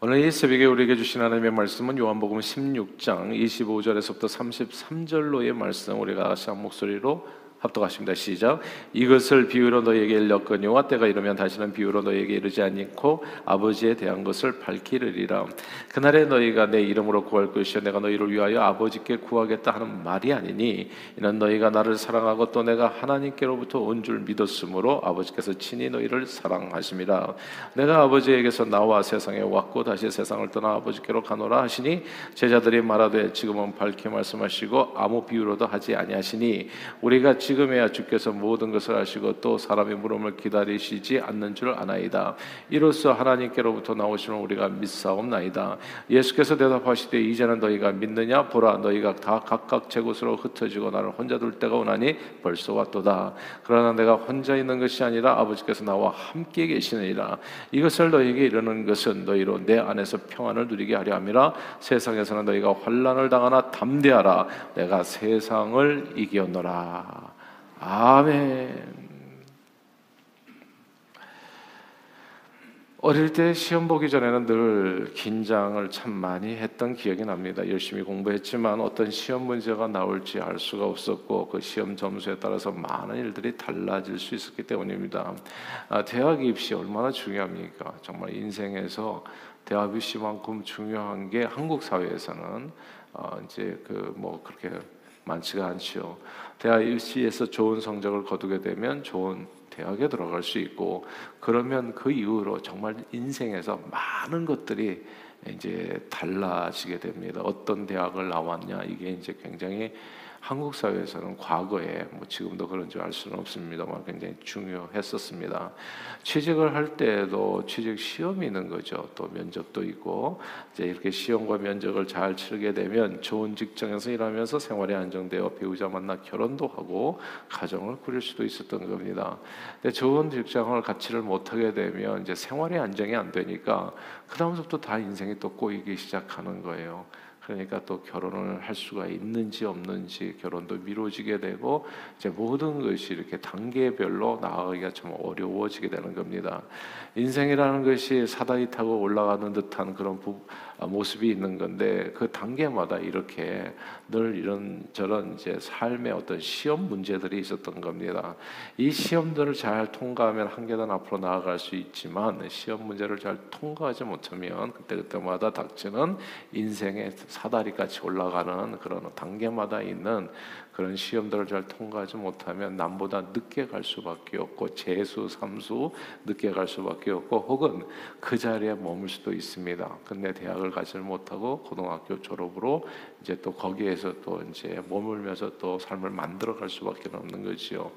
오늘 이 새벽에 우리에게 주신 하나님의 말씀은 요한복음 16장 25절에서부터 33절로의 말씀. 우리가 같이 한 목소리로 합독하십니다. 시작. 이것을 비유로 너에게 일렀거니와 때가 이르면 다시는 비유로 너에게 이르지 않고 아버지에 대한 것을 밝히리라. 그날에 너희가 내 이름으로 구할 것이요 내가 너희를 위하여 아버지께 구하겠다 하는 말이 아니니 이는 너희가 나를 사랑하고 또 내가 하나님께로부터 온 줄 믿었으므로 아버지께서 친히 너희를 사랑하심이라. 내가 아버지에게서 나와 세상에 왔고 다시 세상을 떠나 아버지께로 가노라 하시니 제자들이 말하되 지금은 밝히 말씀하시고 아무 비유로도 하지 아니하시니 우리가 지금에야 주께서 모든 것을 아시고 또 사람의 물음을 기다리시지 않는 줄 아나이다. 이로써 하나님께로부터 나오시는 우리가 믿사옵나이다. 예수께서 대답하시되 이제는 너희가 믿느냐 보라 너희가 다 각각 제 곳으로 흩어지고 나를 혼자 둘 때가 오나니 벌써 왔도다. 그러나 내가 혼자 있는 것이 아니라 아버지께서 나와 함께 계시느니라. 이것을 너희에게 이르는 것은 너희로 내 안에서 평안을 누리게 하려 함이라. 세상에서는 너희가 환란을 당하나 담대하라. 내가 세상을 이겼노라. 아멘. 어릴 때 시험 보기 전에는 늘 긴장을 참 많이 했던 기억이 납니다. 열심히 공부했지만 어떤 시험 문제가 나올지 알 수가 없었고 그 시험 점수에 따라서 많은 일들이 달라질 수 있었기 때문입니다. 아, 대학 입시 얼마나 중요합니까? 정말 인생에서 대학 입시만큼 중요한 게 한국 사회에서는 어, 이제 그 뭐 그렇게 많지가 않죠. 대학 입시에서 좋은 성적을 거두게 되면 좋은 대학에 들어갈 수 있고 그러면 그 이후로 정말 인생에서 많은 것들이 이제 달라지게 됩니다. 어떤 대학을 나왔냐 이게 이제 굉장히 한국 사회에서는 과거에 뭐 지금도 그런지 알 수는 없습니다만 굉장히 중요했었습니다. 취직을 할 때도 취직 시험이 있는 거죠. 또 면접도 있고 이제 이렇게 시험과 면접을 잘 치르게 되면 좋은 직장에서 일하면서 생활이 안정되어 배우자 만나 결혼도 하고 가정을 꾸릴 수도 있었던 겁니다. 근데 좋은 직장을 갖지를 못하게 되면 이제 생활이 안정이 안 되니까 그 다음부터 다 인생이 또 꼬이기 시작하는 거예요. 그러니까 또 결혼을 할 수가 있는지 없는지 결혼도 미뤄지게 되고 이제 모든 것이 이렇게 단계별로 나아가기가 좀 어려워지게 되는 겁니다. 인생이라는 것이 사다리 타고 올라가는 듯한 그런 부, 아, 모습이 있는 건데 그 단계마다 이렇게 늘 이런 저런 이제 삶의 어떤 시험 문제들이 있었던 겁니다. 이 시험들을 잘 통과하면 한 계단 앞으로 나아갈 수 있지만 시험 문제를 잘 통과하지 못하면 그때 그때마다 닥치는 인생의 사다리 같이 올라가는 그런 단계마다 있는 그런 시험들을 잘 통과하지 못하면 남보다 늦게 갈 수밖에 없고 재수, 삼수 늦게 갈 수밖에 없고 혹은 그 자리에 머물 수도 있습니다. 근데 대학을 가지 못하고 고등학교 졸업으로 이제 또 거기에서 또 이제 머물면서 또 삶을 만들어 갈 수밖에 없는 거지요.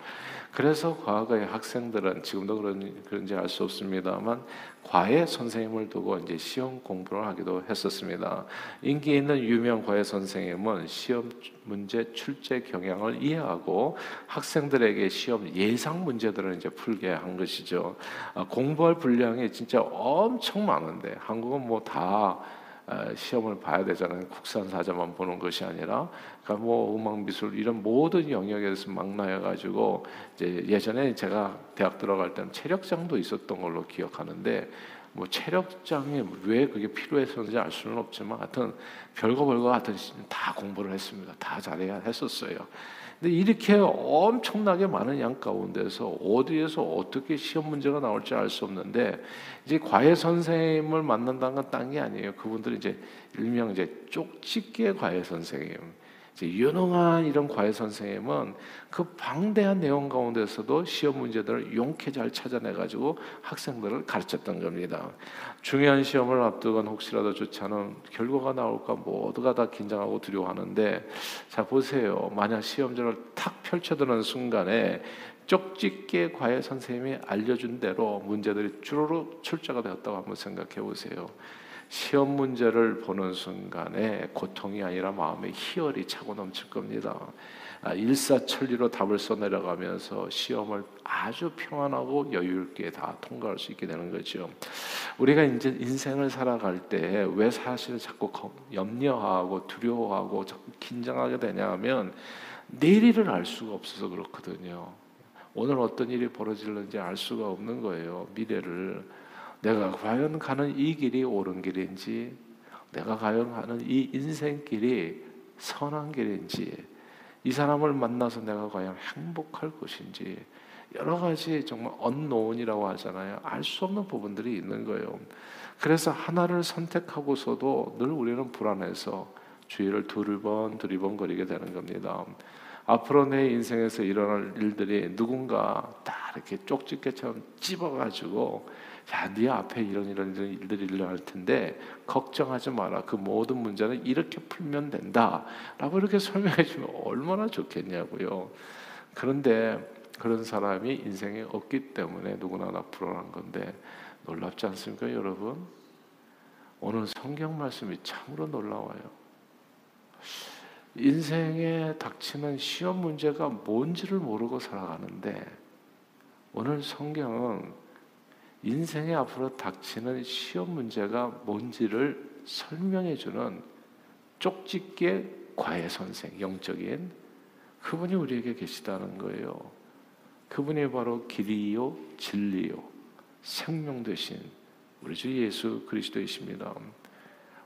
그래서 과거의 학생들은 지금도 그런 그런지 알 수 없습니다만 과외 선생님을 두고 이제 시험 공부를 하기도 했었습니다. 인기 있는 유명 과외 선생님은 시험 문제 출제 경향을 이해하고 학생들에게 시험 예상 문제들을 이제 풀게 한 것이죠. 아, 공부할 분량이 진짜 엄청 많은데 한국은 뭐다 아, 시험을 봐야 되잖아요. 국산 사자만 보는 것이 아니라, 그러니까 뭐 음악 미술 이런 모든 영역에서 망라해가지고 이제 예전에 제가 대학 들어갈 때는 체력장도 있었던 걸로 기억하는데 뭐 체력장이 왜 그게 필요했었는지 알 수는 없지만 하여튼 별거 별거 하여튼 다 공부를 했습니다. 다 잘해야 했었어요. 근데 이렇게 엄청나게 많은 양 가운데서 어디에서 어떻게 시험 문제가 나올지 알 수 없는데 이제 과외 선생님을 만난다는 건 딴 게 아니에요. 그분들이 이제 일명 이제 쪽집게 과외 선생님. 유능한 이런 과외 선생님은 그 방대한 내용 가운데서도 시험 문제들을 용케 잘 찾아내 가지고 학생들을 가르쳤던 겁니다. 중요한 시험을 앞두건 혹시라도 좋지 않은 결과가 나올까 모두가 다 긴장하고 두려워하는데 자 보세요. 만약 시험지를 탁 펼쳐드는 순간에 쪽집게 과외 선생님이 알려준 대로 문제들이 주르륵 출제가 되었다고 한번 생각해 보세요. 시험 문제를 보는 순간에 고통이 아니라 마음의 희열이 차고 넘칠 겁니다. 아, 일사천리로 답을 써내려가면서 시험을 아주 평안하고 여유 있게 다 통과할 수 있게 되는 거죠. 우리가 이제 인생을 살아갈 때 왜 사실 자꾸 염려하고 두려워하고 자꾸 긴장하게 되냐면 내일을 알 수가 없어서 그렇거든요. 오늘 어떤 일이 벌어질는지 알 수가 없는 거예요. 미래를 내가 과연 가는 이 길이 옳은 길인지, 내가 과연 가는 이 인생길이 선한 길인지, 이 사람을 만나서 내가 과연 행복할 것인지, 여러 가지 정말 언노운이라고 하잖아요. 알 수 없는 부분들이 있는 거예요. 그래서 하나를 선택하고서도 늘 우리는 불안해서 주의를 두리번 두리번 거리게 되는 겁니다. 앞으로 내 인생에서 일어날 일들이 누군가 다 이렇게 쪽집게처럼 찝어가지고 야, 네 앞에 이런 이런 이런 일들이 일어날 텐데 걱정하지 마라. 그 모든 문제는 이렇게 풀면 된다라고 이렇게 설명해 주면 얼마나 좋겠냐고요. 그런데 그런 사람이 인생에 없기 때문에 누구나 나 불안한 건데 놀랍지 않습니까, 여러분? 오늘 성경 말씀이 참으로 놀라워요. 인생에 닥치는 시험 문제가 뭔지를 모르고 살아가는데 오늘 성경은 인생에 앞으로 닥치는 시험 문제가 뭔지를 설명해 주는 쪽집게 과외 선생 영적인 그분이 우리에게 계시다는 거예요. 그분이 바로 길이요 진리요 생명 되신 우리 주 예수 그리스도이십니다.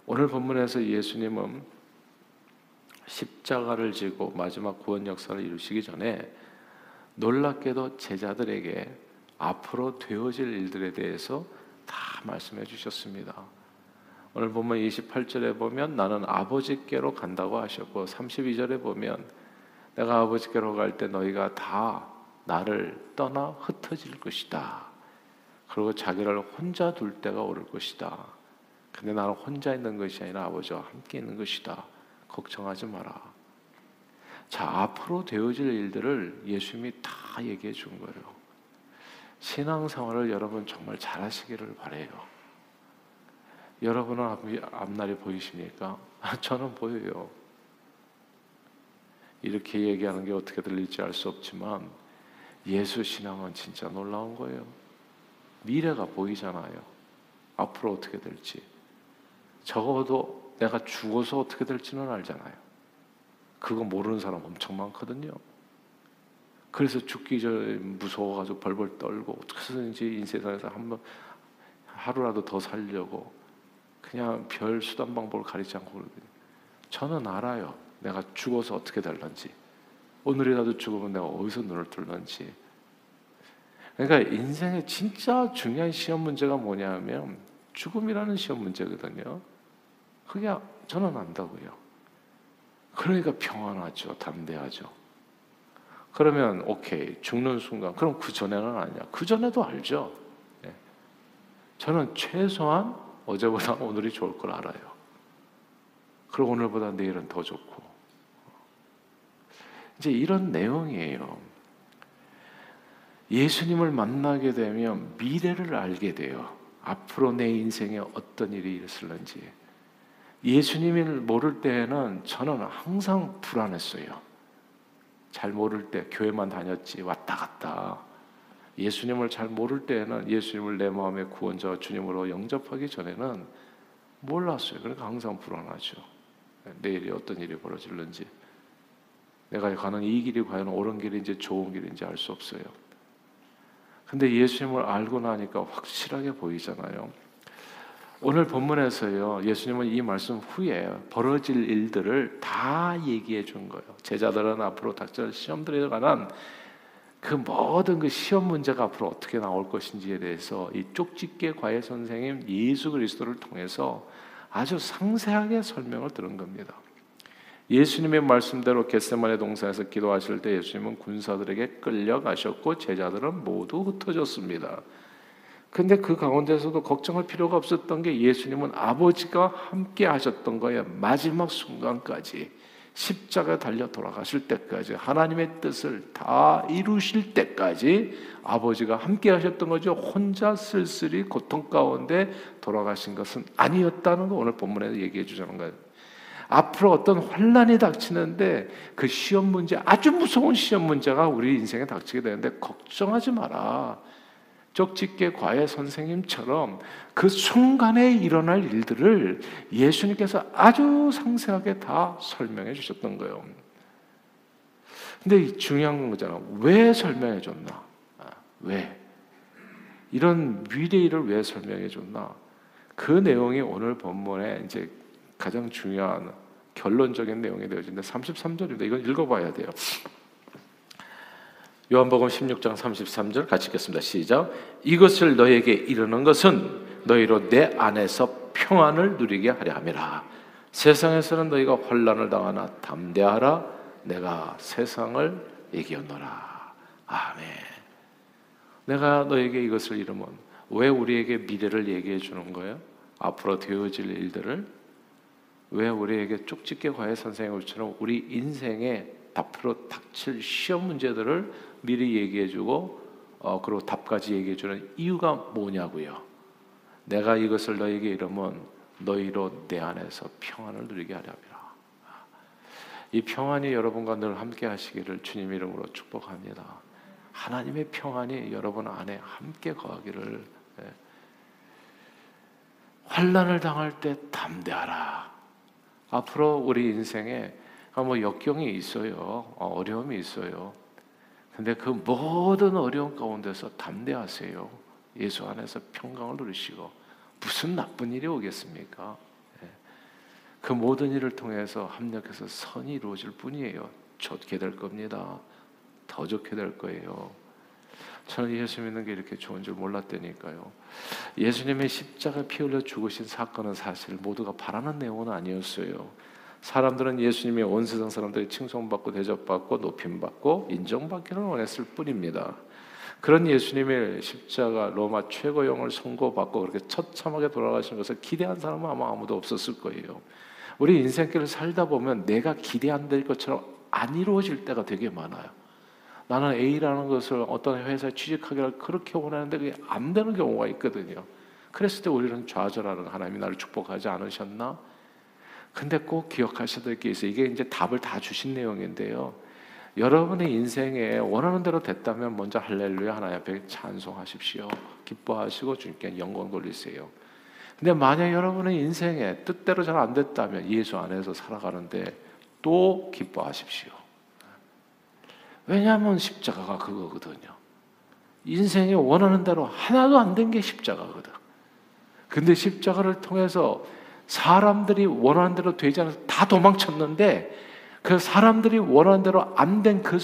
오늘 본문에서 예수님은 십자가를 지고 마지막 구원 역사를 이루시기 전에 놀랍게도 제자들에게 앞으로 되어질 일들에 대해서 다 말씀해 주셨습니다. 오늘 보면 28절에 보면 나는 아버지께로 간다고 하셨고 32절에 보면 내가 아버지께로 갈 때 너희가 다 나를 떠나 흩어질 것이다. 그리고 자기를 혼자 둘 때가 오를 것이다. 근데 나는 혼자 있는 것이 아니라 아버지와 함께 있는 것이다. 걱정하지 마라. 자, 앞으로 되어질 일들을 예수님이 다 얘기해 준 거예요. 신앙생활을 여러분 정말 잘하시기를 바래요. 여러분은 앞, 앞날이 보이십니까? 저는 보여요. 이렇게 얘기하는 게 어떻게 들릴지 알 수 없지만 예수 신앙은 진짜 놀라운 거예요. 미래가 보이잖아요. 앞으로 어떻게 될지. 적어도 내가 죽어서 어떻게 될지는 알잖아요. 그거 모르는 사람 엄청 많거든요. 그래서 죽기 전에 무서워가지고 벌벌 떨고 어떻게든지 인생에서 한번 하루라도 더 살려고 그냥 별 수단 방법을 가리지 않고 그러거든요. 저는 알아요. 내가 죽어서 어떻게 될런지. 오늘이라도 죽으면 내가 어디서 눈을 뜰런지. 그러니까 인생의 진짜 중요한 시험 문제가 뭐냐면 죽음이라는 시험 문제거든요. 그게 저는 안다고요. 그러니까 평안하죠. 담대하죠. 그러면 오케이 죽는 순간 그럼 그 전에는 아니야. 그 전에도 알죠. 네. 저는 최소한 어제보다 오늘이 좋을 걸 알아요. 그리고 오늘보다 내일은 더 좋고 이제 이런 내용이에요. 예수님을 만나게 되면 미래를 알게 돼요. 앞으로 내 인생에 어떤 일이 있을런지. 예수님을 모를 때에는 저는 항상 불안했어요. 잘 모를 때 교회만 다녔지 왔다 갔다. 예수님을 잘 모를 때에는 예수님을 내 마음의 구원자 주님으로 영접하기 전에는 몰랐어요. 그러니까 항상 불안하죠. 내일이 어떤 일이 벌어질는지, 내가 가는 이 길이 과연 옳은 길인지 좋은 길인지 알 수 없어요. 근데 예수님을 알고 나니까 확실하게 보이잖아요. 오늘 본문에서요, 예수님은 이 말씀 후에 벌어질 일들을 다 얘기해 준 거예요. 제자들은 앞으로 닥칠 시험들에 관한 그 모든 그 시험 문제가 앞으로 어떻게 나올 것인지에 대해서 이 쪽집게 과외 선생님 예수 그리스도를 통해서 아주 상세하게 설명을 들은 겁니다. 예수님의 말씀대로 겟세마네 동산에서 기도하실 때 예수님은 군사들에게 끌려가셨고 제자들은 모두 흩어졌습니다. 근데 그 가운데서도 걱정할 필요가 없었던 게 예수님은 아버지가 함께 하셨던 거예요. 마지막 순간까지 십자가 달려 돌아가실 때까지 하나님의 뜻을 다 이루실 때까지 아버지가 함께 하셨던 거죠. 혼자 쓸쓸히 고통 가운데 돌아가신 것은 아니었다는 거 오늘 본문에서 얘기해 주자는 거예요. 앞으로 어떤 환란이 닥치는데 그 시험 문제 아주 무서운 시험 문제가 우리 인생에 닥치게 되는데 걱정하지 마라. 쪽집게 과외 선생님처럼 그 순간에 일어날 일들을 예수님께서 아주 상세하게 다 설명해 주셨던 거예요. 근데 중요한 거잖아. 왜 설명해 줬나? 아, 왜? 이런 미래일을 왜 설명해 줬나? 그 내용이 오늘 본문에 이제 가장 중요한 결론적인 내용이 되어진다. 33절입니다. 이건 읽어봐야 돼요. 요한복음 16장 33절 같이 읽겠습니다. 시작. 이것을 너에게 이르는 것은 너희로 내 안에서 평안을 누리게 하려 함이라. 세상에서는 너희가 환란을 당하나 담대하라. 내가 세상을 이겼노라. 아멘. 내가 너에게 이것을 이르면 왜 우리에게 미래를 얘기해 주는 거예요? 앞으로 되어질 일들을 왜 우리에게 쪽집게 과외 선생님처럼 우리 인생에 앞으로 닥칠 시험 문제들을 미리 얘기해주고 어, 그리고 답까지 얘기해주는 이유가 뭐냐고요. 내가 이것을 너에게 이르면 너희로 내 안에서 평안을 누리게 하려니라. 이 평안이 여러분과 늘 함께 하시기를 주님 이름으로 축복합니다. 하나님의 평안이 여러분 안에 함께 거하기를 예. 환란을 당할 때 담대하라. 앞으로 우리 인생에 뭐 역경이 있어요. 어, 어려움이 있어요. 근데 그 모든 어려움 가운데서 담대하세요. 예수 안에서 평강을 누리시고 무슨 나쁜 일이 오겠습니까? 예. 그 모든 일을 통해서 합력해서 선이 이루어질 뿐이에요. 좋게 될 겁니다. 더 좋게 될 거예요. 저는 예수 믿는 게 이렇게 좋은 줄 몰랐다니까요. 예수님의 십자가 피 흘려 죽으신 사건은 사실 모두가 바라는 내용은 아니었어요. 사람들은 예수님이 온 세상 사람들이 칭송받고 대접받고 높임받고 인정받기를 원했을 뿐입니다. 그런 예수님의 십자가 로마 최고형을 선고받고 그렇게 처참하게 돌아가신 것을 기대한 사람은 아마 아무도 없었을 거예요. 우리 인생길을 살다 보면 내가 기대한 것처럼 안 이루어질 때가 되게 많아요. 나는 A라는 것을 어떤 회사에 취직하기를 그렇게 원하는데 그게 안 되는 경우가 있거든요. 그랬을 때 우리는 좌절하는 하나님이 나를 축복하지 않으셨나? 근데 꼭 기억하셔야 될 게 있어요. 이게 이제 답을 다 주신 내용인데요. 여러분의 인생에 원하는 대로 됐다면 먼저 할렐루야 하나님 앞에 찬송하십시오. 기뻐하시고 주님께 영광 돌리세요. 근데 만약 여러분의 인생에 뜻대로 잘 안 됐다면 예수 안에서 살아가는데 또 기뻐하십시오. 왜냐하면 십자가가 그거거든요. 인생에 원하는 대로 하나도 안 된 게 십자가거든. 근데 십자가를 통해서 사람들이 원하는 대로 되지 않아서 다 도망쳤는데 그 사람들이 원하는 대로 안 된 그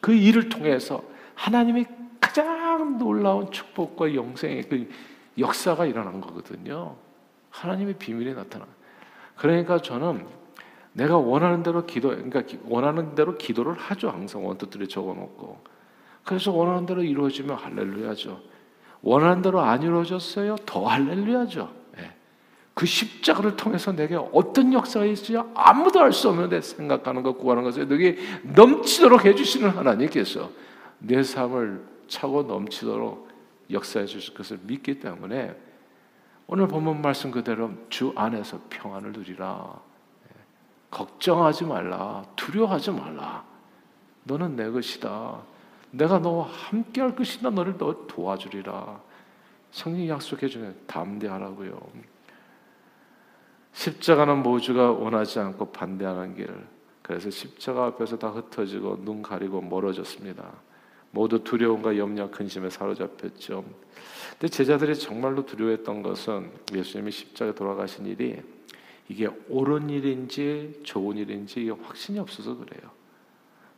그 일을 통해서 하나님이 가장 놀라운 축복과 영생의 그 역사가 일어난 거거든요. 하나님의 비밀이 나타나. 그러니까 저는 내가 원하는 대로 기도, 그러니까 원하는 대로 기도를 하죠. 항상 원뜻들이 적어놓고. 그래서 원하는 대로 이루어지면 할렐루야죠. 원하는 대로 안 이루어졌어요. 더 할렐루야죠. 예. 그 십자가를 통해서 내게 어떤 역사가 있을지 아무도 알 수 없는데 생각하는 것, 구하는 것을 내게 넘치도록 해주시는 하나님께서 내 삶을 차고 넘치도록 역사해 주실 것을 믿기 때문에 오늘 본문 말씀 그대로 주 안에서 평안을 누리라. 걱정하지 말라. 두려워하지 말라. 너는 내 것이다. 내가 너와 함께 할 것이다. 너를 너 도와주리라. 성령이 약속해 주는 담대하라고요. 십자가는 모주가 원하지 않고 반대하는 길. 그래서 십자가 앞에서 다 흩어지고 눈 가리고 멀어졌습니다. 모두 두려움과 염려, 근심에 사로잡혔죠. 근데 제자들이 정말로 두려워했던 것은 예수님이 십자가에 돌아가신 일이 이게 옳은 일인지 좋은 일인지 확신이 없어서 그래요.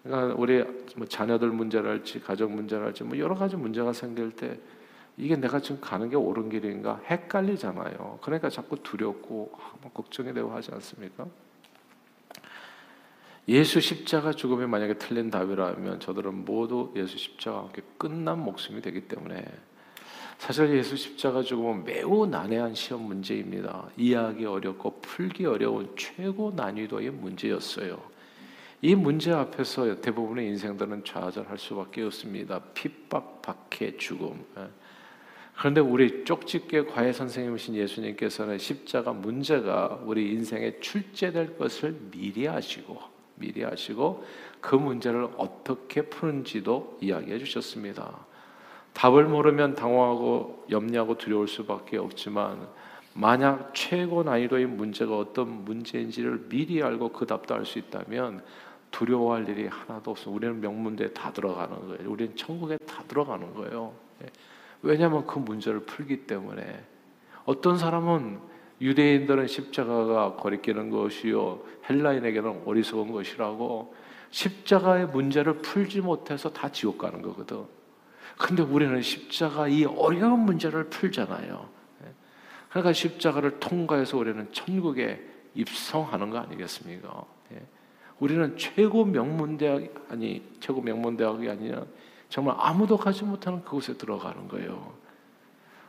그러니까 우리 뭐 자녀들 문제랄지 가정 문제랄지 뭐 여러 가지 문제가 생길 때 이게 내가 지금 가는 게 옳은 길인가 헷갈리잖아요. 그러니까 자꾸 두렵고 걱정이 되고 하지 않습니까? 예수 십자가 죽음이 만약에 틀린 답이라면 저들은 모두 예수 십자가와 함께 끝난 목숨이 되기 때문에 사실 예수 십자가 죽음은 매우 난해한 시험 문제입니다. 이해하기 어렵고 풀기 어려운 최고 난이도의 문제였어요. 이 문제 앞에서 대부분의 인생들은 좌절할 수밖에 없습니다. 핍박, 박해, 죽음. 예. 그런데 우리 쪽집게 과외 선생님이신 예수님께서는 십자가 문제가 우리 인생에 출제될 것을 미리 아시고 미리 아시고 그 문제를 어떻게 푸는지도 이야기해 주셨습니다. 답을 모르면 당황하고 염려하고 두려울 수밖에 없지만 만약 최고 난이도의 문제가 어떤 문제인지를 미리 알고 그 답도 알 수 있다면 두려워할 일이 하나도 없어. 우리는 명문대에 다 들어가는 거예요. 우리는 천국에 다 들어가는 거예요. 예. 왜냐하면 그 문제를 풀기 때문에 어떤 사람은 유대인들은 십자가가 거리끼는 것이요 헬라인에게는 어리석은 것이라고 십자가의 문제를 풀지 못해서 다 지옥 가는 거거든. 근데 우리는 십자가 이 어려운 문제를 풀잖아요. 그러니까 십자가를 통과해서 우리는 천국에 입성하는 거 아니겠습니까? 예. 우리는 최고 명문대학 아니 최고 명문대학이 아니라 정말 아무도 가지 못하는 그곳에 들어가는 거예요.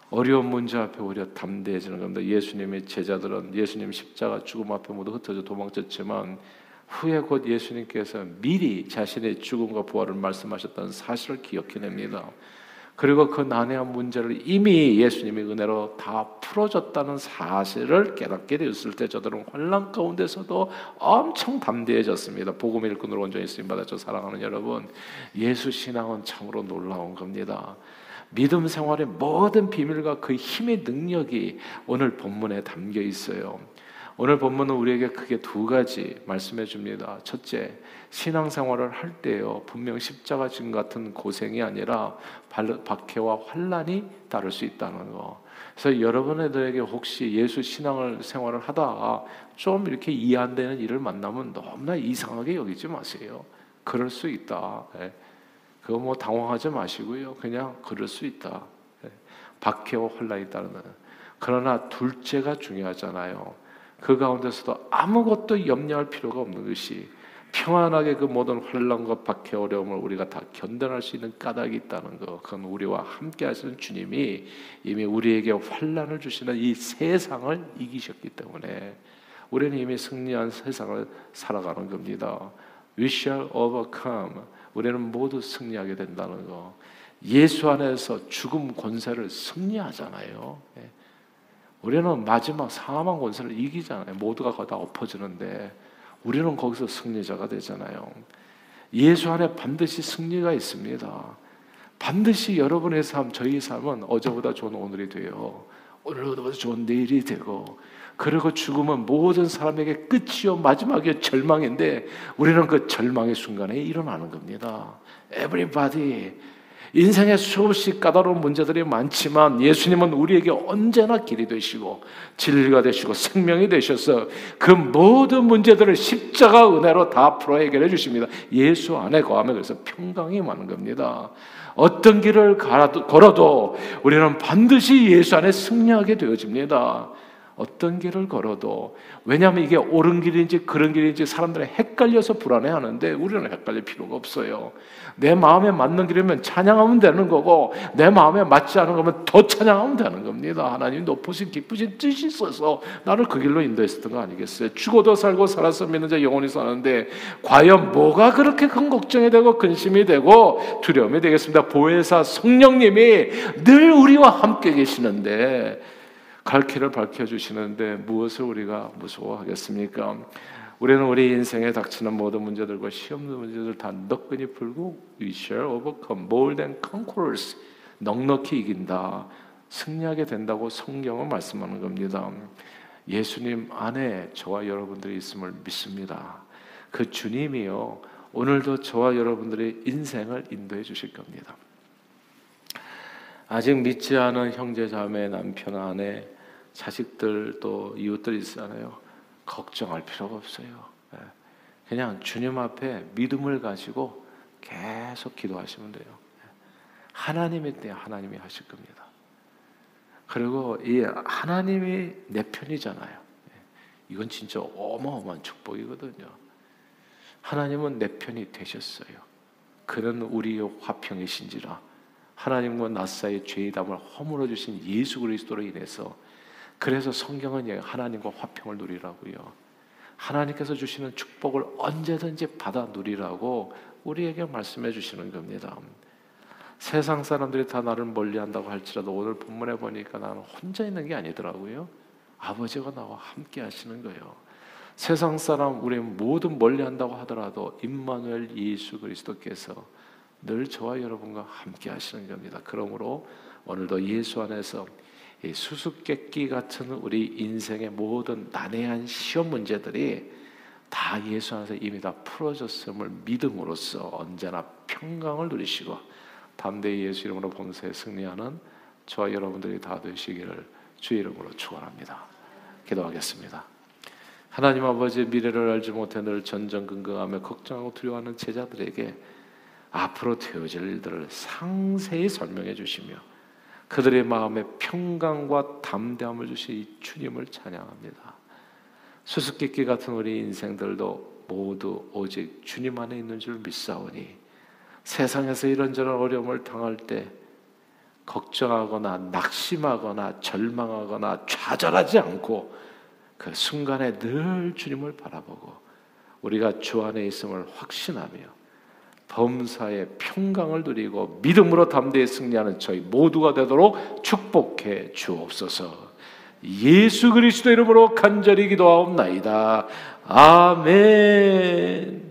어려운 문제 앞에 오히려 담대해지는 겁니다. 예수님의 제자들은 예수님 십자가 죽음 앞에 모두 흩어져 도망쳤지만 후에 곧 예수님께서 미리 자신의 죽음과 부활을 말씀하셨다는 사실을 기억해냅니다. 그리고 그 난해한 문제를 이미 예수님의 은혜로 다 풀어줬다는 사실을 깨닫게 되었을 때 저들은 환란 가운데서도 엄청 담대해졌습니다. 복음 일꾼으로 온전히 쓰임 받았죠. 사랑하는 여러분, 예수 신앙은 참으로 놀라운 겁니다. 믿음 생활의 모든 비밀과 그 힘의 능력이 오늘 본문에 담겨 있어요. 오늘 본문은 우리에게 크게 두 가지 말씀해 줍니다. 첫째, 신앙생활을 할 때요 분명 십자가 진 같은 고생이 아니라 박해와 환란이 따를 수 있다는 거. 그래서 여러분들에게 혹시 예수 신앙을 생활을 하다가 좀 이렇게 이해 안 되는 일을 만나면 너무나 이상하게 여기지 마세요. 그럴 수 있다. 예. 그거 뭐 당황하지 마시고요. 그냥 그럴 수 있다. 예. 박해와 환란이 따르는. 그러나 둘째가 중요하잖아요. 그 가운데서도 아무것도 염려할 필요가 없는 것이 평안하게 그 모든 환란과 박해 어려움을 우리가 다 견뎌낼 수 있는 까닭이 있다는 것. 그건 우리와 함께 하시는 주님이 이미 우리에게 환란을 주시는 이 세상을 이기셨기 때문에 우리는 이미 승리한 세상을 살아가는 겁니다. We shall overcome. 우리는 모두 승리하게 된다는 거. 예수 안에서 죽음 권세를 승리하잖아요. 예. 우리는 마지막 사망 권세를 이기잖아요. 모두가 거다 엎어지는데 우리는 거기서 승리자가 되잖아요. 예수 안에 반드시 승리가 있습니다. 반드시 여러분의 삶, 저희 삶은 어제보다 좋은 오늘이 돼요. 오늘보다 좋은 내일이 되고 그리고 죽음은 모든 사람에게 끝이요 마지막에 절망인데 우리는 그 절망의 순간에 일어나는 겁니다. Everybody 인생에 수없이 까다로운 문제들이 많지만 예수님은 우리에게 언제나 길이 되시고 진리가 되시고 생명이 되셔서 그 모든 문제들을 십자가 은혜로 다 풀어 해결해 주십니다. 예수 안에 거하면 그래서 평강이 많은 겁니다. 어떤 길을 걸어도 우리는 반드시 예수 안에 승리하게 되어집니다. 어떤 길을 걸어도 왜냐하면 이게 옳은 길인지 그런 길인지 사람들이 헷갈려서 불안해하는데 우리는 헷갈릴 필요가 없어요. 내 마음에 맞는 길이면 찬양하면 되는 거고 내 마음에 맞지 않은 거면 더 찬양하면 되는 겁니다. 하나님 높으신 기쁘신 뜻이 있어서 나를 그 길로 인도했었던 거 아니겠어요? 죽어도 살고 살아서 믿는 자 영원히 사는데 과연 뭐가 그렇게 큰 걱정이 되고 근심이 되고 두려움이 되겠습니다. 보혜사 성령님이 늘 우리와 함께 계시는데 갈 길을 밝혀 주시는데 무엇을 우리가 무서워하겠습니까? 우리는 우리 인생에 닥치는 모든 문제들과 시험 문제들 다 너끈히 풀고 we shall overcome more than conquerors 넉넉히 이긴다 승리하게 된다고 성경은 말씀하는 겁니다. 예수님 안에 저와 여러분들이 있음을 믿습니다. 그 주님이요 오늘도 저와 여러분들의 인생을 인도해 주실 겁니다. 아직 믿지 않은 형제 자매 남편 아내 자식들 또 이웃들 있잖아요. 걱정할 필요가 없어요. 예. 그냥 주님 앞에 믿음을 가지고 계속 기도하시면 돼요. 예. 하나님의 때 하나님이 하실 겁니다. 그리고 이 하나님이 내 편이잖아요. 예. 이건 진짜 어마어마한 축복이거든요. 하나님은 내 편이 되셨어요. 그는 우리의 화평이신지라 하나님과 나 사이의 죄의 담을 허물어 주신 예수 그리스도로 인해서 그래서 성경은 하나님과 화평을 누리라고요. 하나님께서 주시는 축복을 언제든지 받아 누리라고 우리에게 말씀해 주시는 겁니다. 세상 사람들이 다 나를 멀리한다고 할지라도 오늘 본문에 보니까 나는 혼자 있는 게 아니더라고요. 아버지가 나와 함께 하시는 거예요. 세상 사람 우리 모든 멀리한다고 하더라도 임마누엘 예수 그리스도께서 늘 저와 여러분과 함께 하시는 겁니다. 그러므로 오늘도 예수 안에서 수수께끼 같은 우리 인생의 모든 난해한 시험 문제들이 다 예수 안에서 이미 다 풀어졌음을 믿음으로써 언제나 평강을 누리시고 담대히 예수 이름으로 봉사에 승리하는 저와 여러분들이 다 되시기를 주 이름으로 축원합니다. 기도하겠습니다. 하나님 아버지 미래를 알지 못해 늘 전전긍긍하며 걱정하고 두려워하는 제자들에게 앞으로 되어질 일들을 상세히 설명해 주시며 그들의 마음에 평강과 담대함을 주신 주님을 찬양합니다. 수수께끼 같은 우리 인생들도 모두 오직 주님 안에 있는 줄 믿사오니 세상에서 이런저런 어려움을 당할 때 걱정하거나 낙심하거나 절망하거나 좌절하지 않고 그 순간에 늘 주님을 바라보고 우리가 주 안에 있음을 확신하며 범사의 평강을 누리고 믿음으로 담대히 승리하는 저희 모두가 되도록 축복해 주옵소서. 예수 그리스도 이름으로 간절히 기도하옵나이다. 아멘.